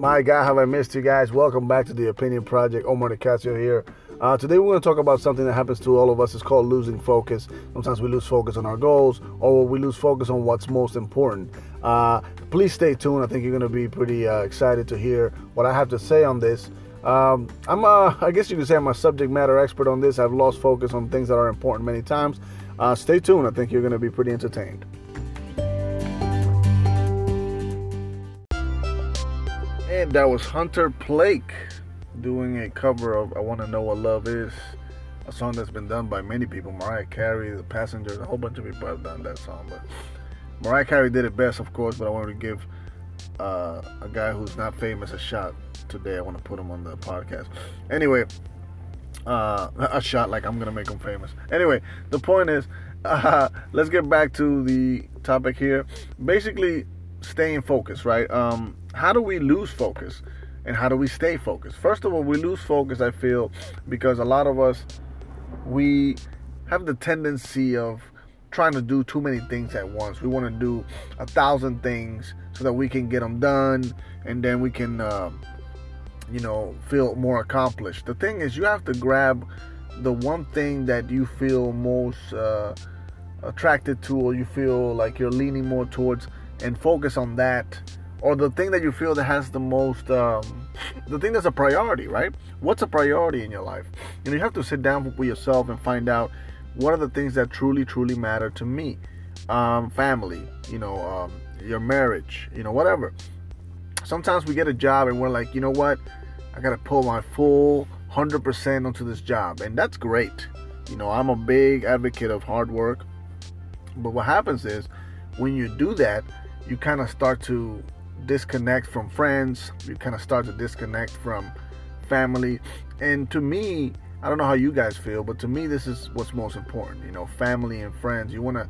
My God, have I missed you guys? Welcome back to the Opinion Project. Omar Nicasio here. Uh, today we're going to talk about something that happens to all of us. It's called losing focus. Sometimes we lose focus on our goals, or we lose focus on what's most important. Uh, please stay tuned. I think you're going to be pretty uh, excited to hear what I have to say on this. Um, I'm, a, I guess you could say, I'm a subject matter expert on this. I've lost focus on things that are important many times. Uh, stay tuned. I think you're going to be pretty entertained. And that was Hunter Blake doing a cover of I Want to Know What Love Is, a song that's been done by many people. Mariah Carey, The Passengers, a whole bunch of people have done that song. But Mariah Carey did it best, of course, but I wanted to give uh, a guy who's not famous a shot today. I want to put him on the podcast. Anyway, uh, a shot like I'm going to make him famous. Anyway, the point is, uh, let's get back to the topic here. Basically, staying focused, right? Um, how do we lose focus and how do we stay focused? First of all, we lose focus, I feel, because a lot of us, we have the tendency of trying to do too many things at once. We want to do a thousand things so that we can get them done and then we can, uh, you know, feel more accomplished. The thing is, you have to grab the one thing that you feel most uh, attracted to or you feel like you're leaning more towards and focus on that or the thing that you feel that has the most um, the thing that's a priority right? What's a priority in your life? You know you have to sit down with yourself and find out what are the things that truly truly matter to me. Um, family you know um, your marriage you know whatever. Sometimes we get a job and we're like you know what? I gotta pull my full 100% onto this job and that's great. You know i'm a big advocate of hard work. But what happens is when you do that you kind of start to disconnect from friends, you kind of start to disconnect from family. And to me, I don't know how you guys feel, but to me, this is what's most important. You know, family and friends. You want to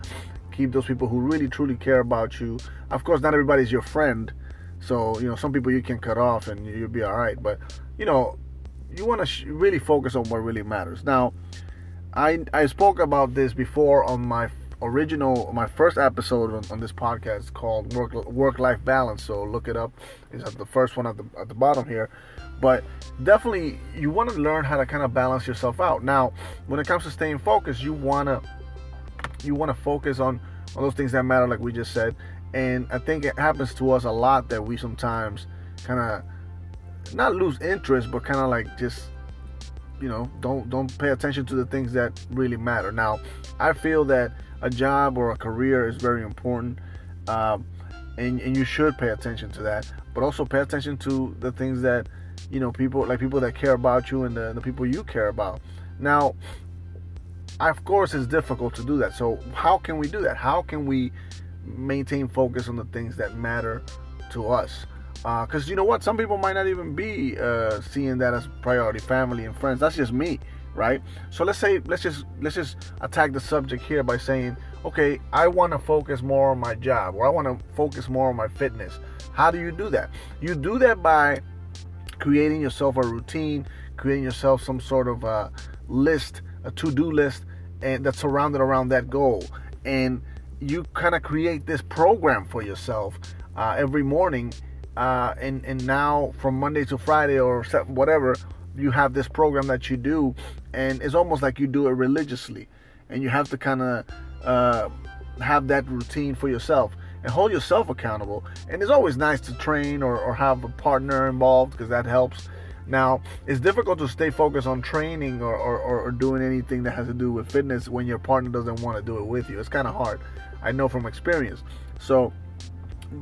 keep those people who really truly care about you. Of course, not everybody's your friend. So, you know, some people you can cut off and you'll be all right. But, you know, you want to sh- really focus on what really matters. Now, I, I spoke about this before on my original, my first episode on, on this podcast called Work Work Life Balance. So look it up. It's at the first one at the at the bottom here. But definitely, you want to learn how to kind of balance yourself out. Now, when it comes to staying focused, you wanna you want to focus on on those things that matter, like we just said. And I think it happens to us a lot that we sometimes kind of not lose interest, but kind of like just you know don't don't pay attention to the things that really matter. Now, I feel that a job or a career is very important, um, and and you should pay attention to that. But also pay attention to the things that you know people like people that care about you and the, the people you care about. Now, of course, it's difficult to do that. So how can we do that? How can we maintain focus on the things that matter to us? Because uh, you know what, some people might not even be uh, seeing that as priority, family and friends. That's just me right? So let's say let's just let's just attack the subject here by saying, okay, I want to focus more on my job or I want to focus more on my fitness. How do you do that? You do that by creating yourself a routine, creating yourself some sort of a list, a to-do list and that's surrounded around that goal. And you kind of create this program for yourself uh, every morning uh, and and now from Monday to Friday or whatever you have this program that you do, and it's almost like you do it religiously, and you have to kind of uh, have that routine for yourself and hold yourself accountable. And it's always nice to train or, or have a partner involved because that helps. Now, it's difficult to stay focused on training or, or, or, doing anything that has to do with fitness when your partner doesn't want to do it with you. It's kind of hard. I know from experience. So,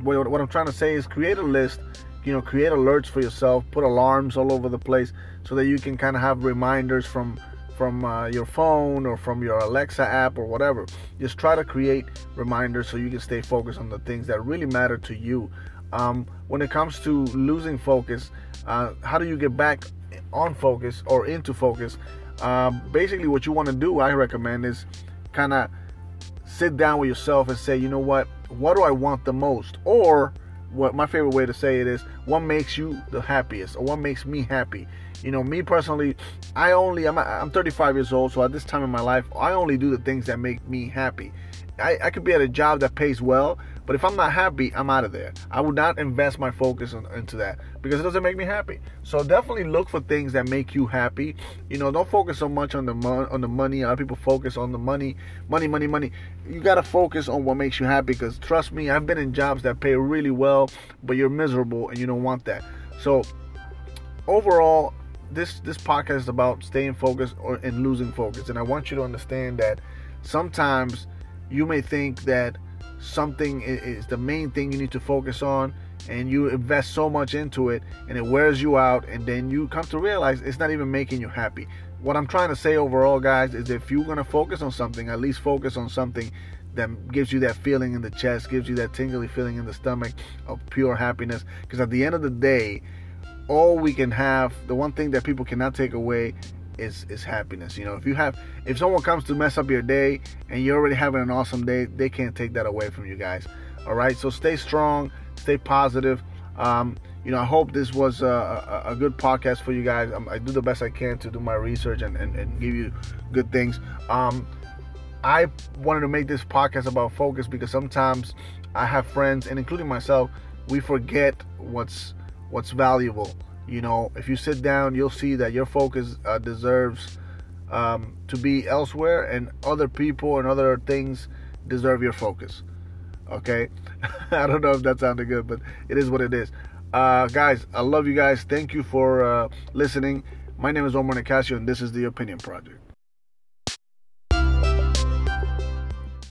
what, I'm trying to say is create a list you know create alerts for yourself put alarms all over the place so that you can kind of have reminders from from uh, your phone or from your alexa app or whatever. Just try to create reminders so you can stay focused on the things that really matter to you. Um, when it comes to losing focus uh, how do you get back on focus or into focus? Uh, basically what you want to do i recommend is kind of sit down with yourself and say you know what what do i want the most? Or what my favorite way to say it is what makes you the happiest? Or what makes me happy? You know me personally i only i'm, I'm 35 years old so at this time in my life i only do the things that make me happy. I, I could be at a job that pays well But if I'm not happy, I'm out of there. I would not invest my focus on, into that because it doesn't make me happy. So definitely look for things that make you happy. You know, don't focus so much on the mo- on the money. A lot of people focus on the money, money, money, money. You gotta focus on what makes you happy because trust me, I've been in jobs that pay really well, but you're miserable and you don't want that. So overall, this this podcast is about staying focused or and losing focus. And I want you to understand that sometimes you may think that something is the main thing you need to focus on and you invest so much into it and it wears you out and then you come to realize it's not even making you happy. What I'm trying to say overall guys is if you're going to focus on something, at least focus on something that gives you that feeling in the chest, gives you that tingly feeling in the stomach of pure happiness because at the end of the day, all we can have, the one thing that people cannot take away is is happiness. You know, if you have if someone comes to mess up your day and you're already having an awesome day, they can't take that away from you guys. All right, so stay strong, stay positive. Um, you know, I hope this was a, a, a good podcast for you guys. Um, I do the best I can to do my research and, and, and give you good things. Um, I wanted to make this podcast about focus because sometimes I have friends, and including myself, we forget what's what's valuable. You know, if you sit down, you'll see that your focus uh, deserves um, to be elsewhere, and other people and other things deserve your focus. Okay, I don't know if that sounded good, but it is what it is. Uh, guys, I love you guys. Thank you for uh, listening. My name is Omar Nicasio, and this is the Opinion Project.